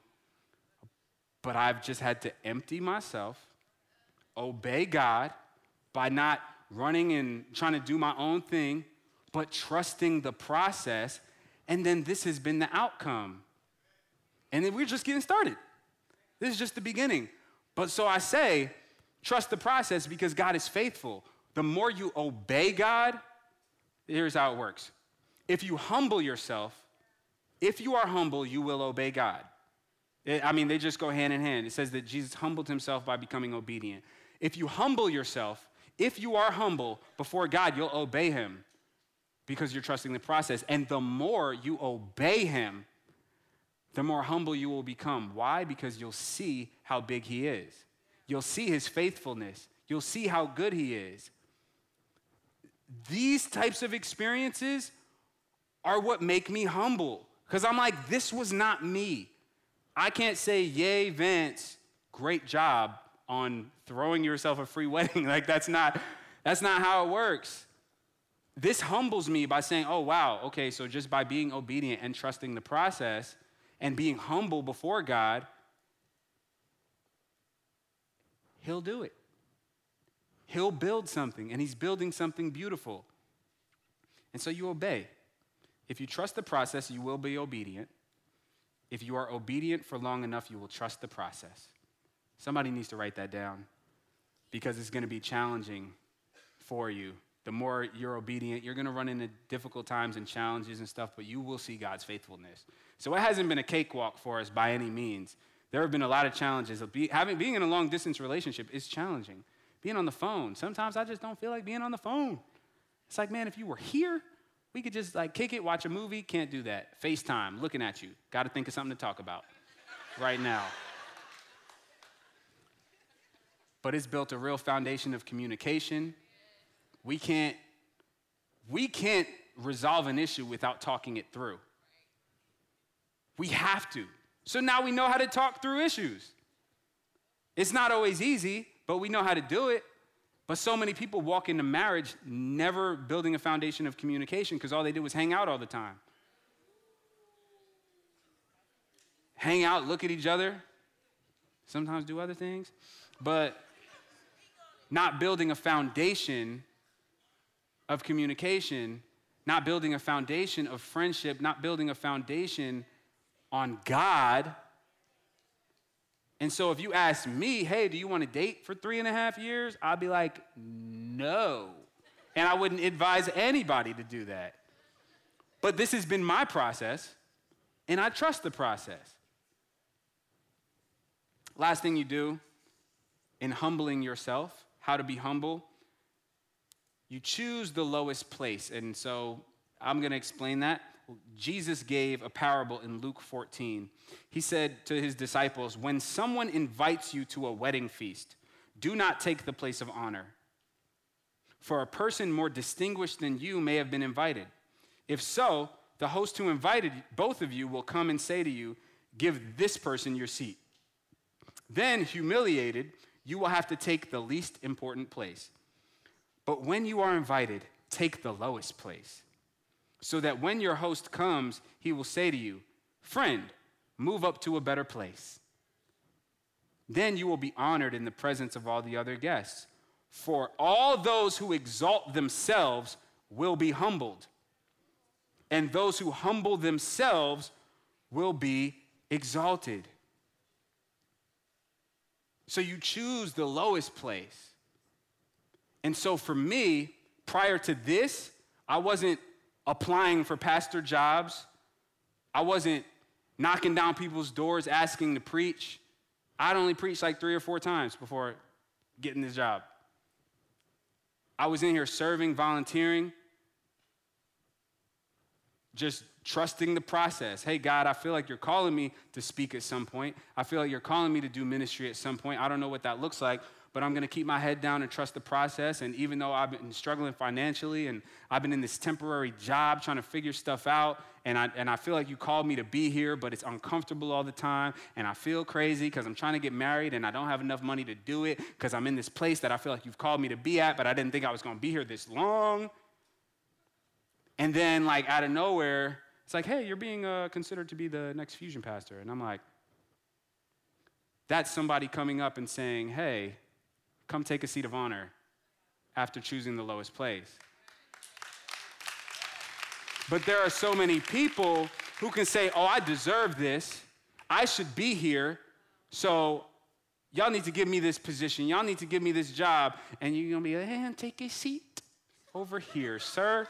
but I've just had to empty myself, obey God by not running and trying to do my own thing, but trusting the process. And then this has been the outcome. And then we're just getting started. This is just the beginning. But so I say, trust the process because God is faithful. The more you obey God, here's how it works. If you humble yourself, if you are humble, you will obey God. I mean, they just go hand in hand. It says that Jesus humbled himself by becoming obedient. If you humble yourself, if you are humble before God, you'll obey him because you're trusting the process. And the more you obey him, the more humble you will become. Why? Because you'll see how big he is. You'll see his faithfulness. You'll see how good he is. These types of experiences are what make me humble. Because I'm like, this was not me. I can't say, yay, Vince, great job on throwing yourself a free wedding. like that's not, that's not how it works. This humbles me by saying, oh, wow, okay, so just by being obedient and trusting the process and being humble before God, He'll do it. He'll build something, and He's building something beautiful. And so you obey. If you trust the process, you will be obedient. If you are obedient for long enough, you will trust the process. Somebody needs to write that down because it's going to be challenging for you. The more you're obedient, you're going to run into difficult times and challenges and stuff, but you will see God's faithfulness. So it hasn't been a cakewalk for us by any means. There have been a lot of challenges. Having, being in a long distance relationship is challenging. Being on the phone, sometimes I just don't feel like being on the phone. It's like, man, if you were here, we could just like kick it, watch a movie. Can't do that. FaceTime, looking at you. Got to think of something to talk about right now. But it's built a real foundation of communication. We can't, we can't resolve an issue without talking it through. We have to. So now we know how to talk through issues. It's not always easy, but we know how to do it. But so many people walk into marriage never building a foundation of communication because all they did was hang out all the time. Hang out, look at each other, sometimes do other things, but not building a foundation of communication, not building a foundation of friendship, not building a foundation on God and so if you ask me, hey, do you want to date for three and a half years? I'd be like, no. And I wouldn't advise anybody to do that. But this has been my process, and I trust the process. Last thing you do in humbling yourself, how to be humble, you choose the lowest place. And so I'm going to explain that. Jesus gave a parable in Luke 14. He said to his disciples, When someone invites you to a wedding feast, do not take the place of honor. For a person more distinguished than you may have been invited. If so, the host who invited both of you will come and say to you, Give this person your seat. Then, humiliated, you will have to take the least important place. But when you are invited, take the lowest place so that when your host comes, he will say to you, Friend, move up to a better place. Then you will be honored in the presence of all the other guests. For all those who exalt themselves will be humbled, and those who humble themselves will be exalted. So you choose the lowest place. And so for me, prior to this, I wasn't applying for pastor jobs. I wasn't knocking down people's doors asking to preach. I'd only preached like three or four times before getting this job. I was in here serving, volunteering, just trusting the process. Hey, God, I feel like you're calling me to speak at some point. I feel like you're calling me to do ministry at some point. I don't know what that looks like, but I'm to keep my head down and trust the process. And even though I've been struggling financially and I've been in this temporary job trying to figure stuff out, and I, and I feel like you called me to be here, but it's uncomfortable all the time, and I feel crazy because I'm trying to get married and I don't have enough money to do it because I'm in this place that I feel like you've called me to be at, but I didn't think I was to be here this long. And then, like, out of nowhere, it's like, hey, you're being uh, considered to be the next fusion pastor. And I'm like, that's somebody coming up and saying, hey, come take a seat of honor after choosing the lowest place. But there are so many people who can say, oh, I deserve this. I should be here. So y'all need to give me this position. Y'all need to give me this job. And you're going to be like, hey, take a seat over here, sir.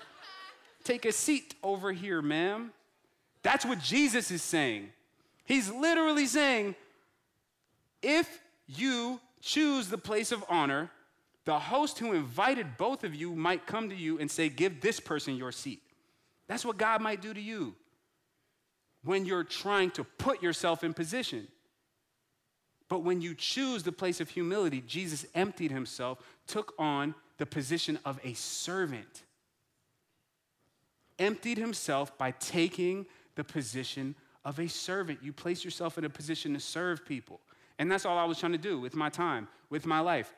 Take a seat over here, ma'am. That's what Jesus is saying. He's literally saying, if you choose the place of honor, the host who invited both of you might come to you and say, Give this person your seat. That's what God might do to you when you're trying to put yourself in position. But when you choose the place of humility, Jesus emptied himself, took on the position of a servant, emptied himself by taking the position of a servant. You place yourself in a position to serve people. And that's all I was trying to do with my time, with my life,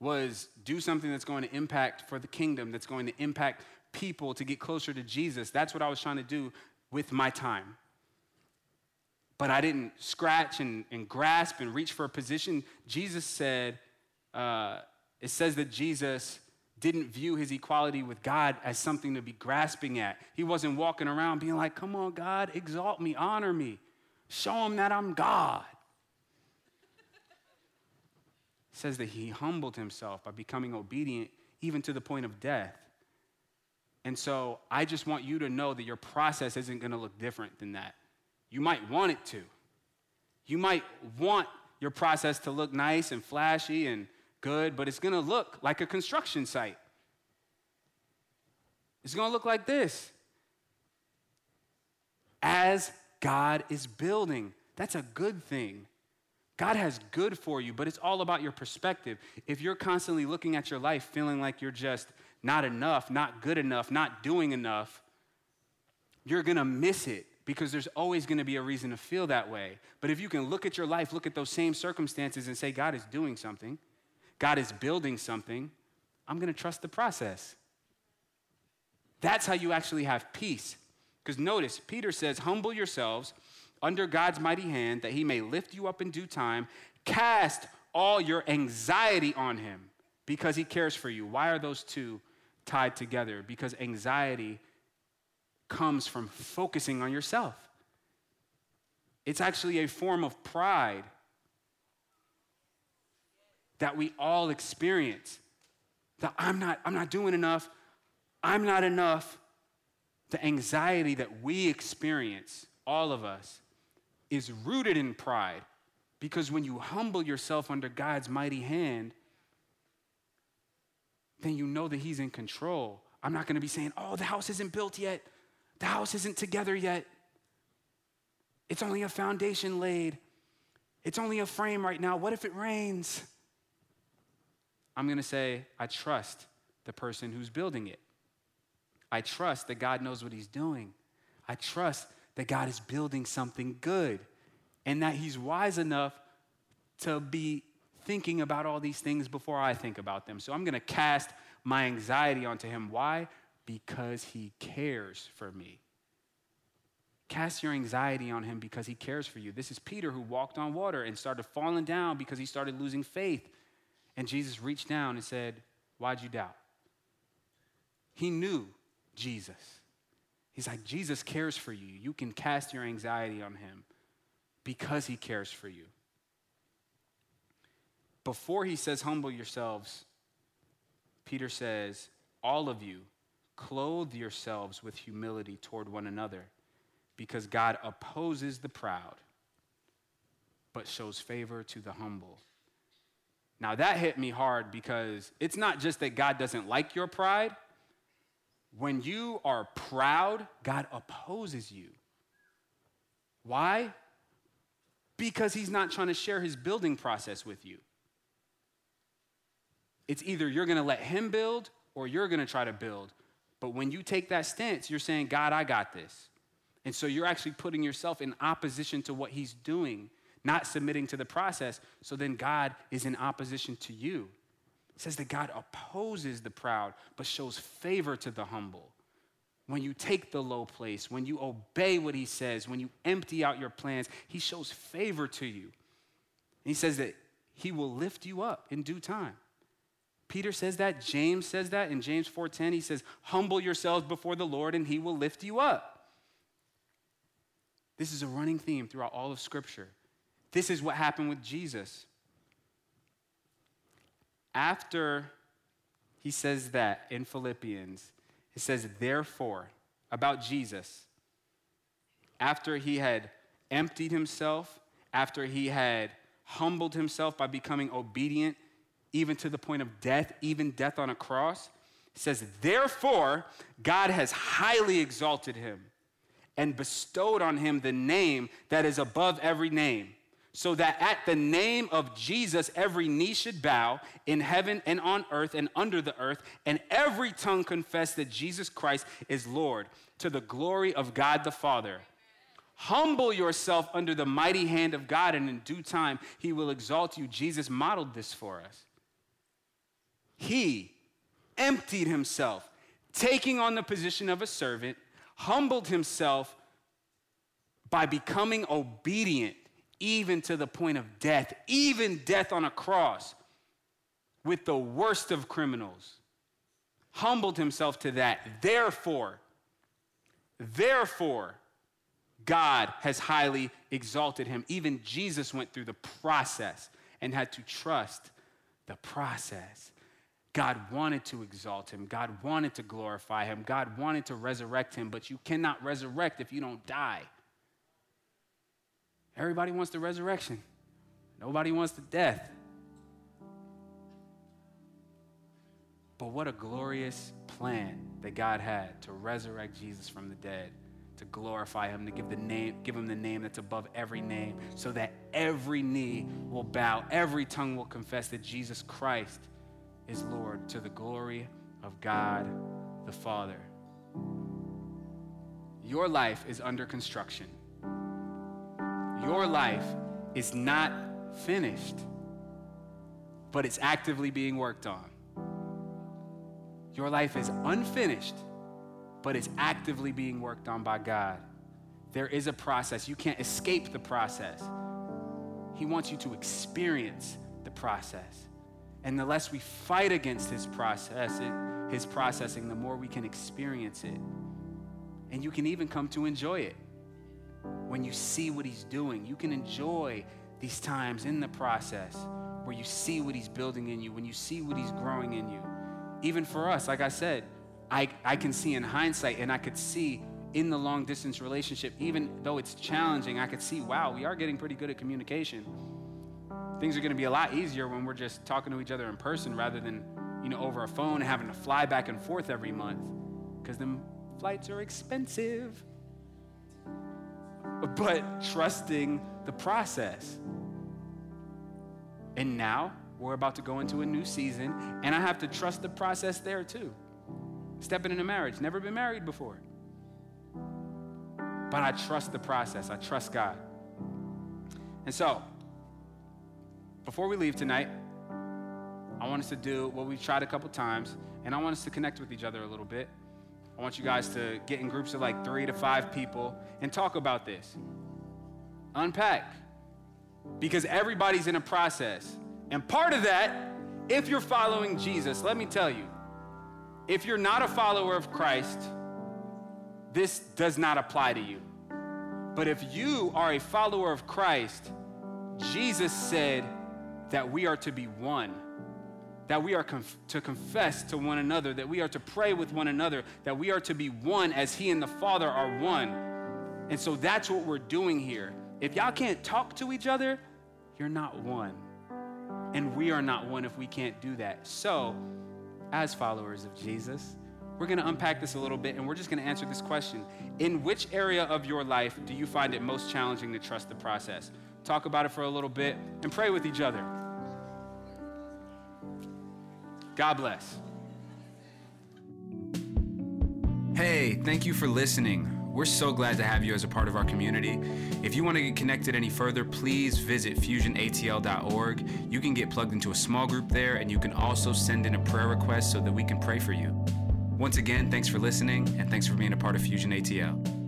was do something that's going to impact for the kingdom, that's going to impact people to get closer to Jesus. That's what I was trying to do with my time. But I didn't scratch and, and grasp and reach for a position. Jesus said, uh, it says that Jesus didn't view his equality with God as something to be grasping at. He wasn't walking around being like, come on, God, exalt me, honor me, show him that I'm God says that he humbled himself by becoming obedient even to the point of death. And so I just want you to know that your process isn't going to look different than that. You might want it to. You might want your process to look nice and flashy and good, but it's going to look like a construction site. It's going to look like this. As God is building, that's a good thing. God has good for you, but it's all about your perspective. If you're constantly looking at your life feeling like you're just not enough, not good enough, not doing enough, you're gonna miss it because there's always gonna be a reason to feel that way. But if you can look at your life, look at those same circumstances and say, God is doing something, God is building something, I'm gonna trust the process. That's how you actually have peace. Because notice, Peter says, Humble yourselves under God's mighty hand that he may lift you up in due time. Cast all your anxiety on him because he cares for you. Why are those two tied together? Because anxiety comes from focusing on yourself. It's actually a form of pride that we all experience. That I'm not, I'm not doing enough, I'm not enough, the anxiety that we experience, all of us, is rooted in pride. Because when you humble yourself under God's mighty hand, then you know that He's in control. I'm not gonna be saying, oh, the house isn't built yet, the house isn't together yet. It's only a foundation laid. It's only a frame right now. What if it rains? I'm going to say, I trust the person who's building it. I trust that God knows what he's doing. I trust that God is building something good and that he's wise enough to be thinking about all these things before I think about them. So I'm going to cast my anxiety onto him. Why? Because he cares for me. Cast your anxiety on him because he cares for you. This is Peter who walked on water and started falling down because he started losing faith. And Jesus reached down and said, Why'd you doubt? He knew Jesus. He's like, Jesus cares for you. You can cast your anxiety on him because he cares for you. Before he says, Humble yourselves, Peter says, All of you, clothe yourselves with humility toward one another because God opposes the proud, but shows favor to the humble. Now, that hit me hard because it's not just that God doesn't like your pride. When you are proud, God opposes you. Why? Because He's not trying to share His building process with you. It's either you're going to let Him build or you're going to try to build. But when you take that stance, you're saying, God, I got this. And so you're actually putting yourself in opposition to what he's doing, not submitting to the process. So then God is in opposition to you. It says that God opposes the proud, but shows favor to the humble. When you take the low place, when you obey what he says, when you empty out your plans, he shows favor to you. And he says that he will lift you up in due time. Peter says that, James says that in James 4:10 he says, "Humble yourselves before the Lord and he will lift you up." This is a running theme throughout all of Scripture. This is what happened with Jesus. After he says that in Philippians, it says, therefore, about Jesus, after he had emptied himself, after he had humbled himself by becoming obedient, even to the point of death, even death on a cross, says, therefore, God has highly exalted him and bestowed on him the name that is above every name, so that at the name of Jesus every knee should bow in heaven and on earth and under the earth, and every tongue confess that Jesus Christ is Lord, to the glory of God the Father. Humble yourself under the mighty hand of God, and in due time he will exalt you. Jesus modeled this for us. He emptied himself, taking on the position of a servant humbled himself by becoming obedient even to the point of death, even death on a cross with the worst of criminals. Humbled himself to that. Therefore, therefore, God has highly exalted him. Even Jesus went through the process and had to trust the process. God wanted to exalt him. God wanted to glorify him. God wanted to resurrect him, but you cannot resurrect if you don't die. Everybody wants the resurrection, nobody wants the death. But what a glorious plan that God had to resurrect Jesus from the dead, to glorify him, to give, the name, give him the name that's above every name, so that every knee will bow, every tongue will confess that Jesus Christ is Lord to the glory of God the Father. Your life is under construction. Your life is not finished, but it's actively being worked on. Your life is unfinished, but it's actively being worked on by God. There is a process. You can't escape the process. He wants you to experience the process. And the less we fight against his process, his processing, the more we can experience it. And you can even come to enjoy it. When you see what he's doing, you can enjoy these times in the process where you see what he's building in you, when you see what he's growing in you. Even for us, like I said, I, I can see in hindsight and I could see in the long distance relationship, even though it's challenging, I could see, wow, we are getting pretty good at communication. Things are going to be a lot easier when we're just talking to each other in person rather than, you know, over a phone having to fly back and forth every month because them flights are expensive. But trusting the process. And now we're about to go into a new season, and I have to trust the process there too. Stepping into marriage, never been married before. But I trust the process, I trust God. And so, before we leave tonight, I want us to do what we've tried a couple times, and I want us to connect with each other a little bit. I want you guys to get in groups of like three to five people and talk about this. Unpack. Because everybody's in a process. And part of that, if you're following Jesus, let me tell you, if you're not a follower of Christ, this does not apply to you. But if you are a follower of Christ, Jesus said that we are to be one, that we are conf- to confess to one another, that we are to pray with one another, that we are to be one as He and the Father are one. And so that's what we're doing here. If y'all can't talk to each other, you're not one. And we are not one if we can't do that. So, as followers of Jesus, we're going to unpack this a little bit and we're just going to answer this question. In which area of your life do you find it most challenging to trust the process? Talk about it for a little bit and pray with each other. God bless. Hey, thank you for listening. We're so glad to have you as a part of our community. If you want to get connected any further, please visit fusionatl.org. You can get plugged into a small group there, and you can also send in a prayer request so that we can pray for you. Once again, thanks for listening, and thanks for being a part of Fusion ATL.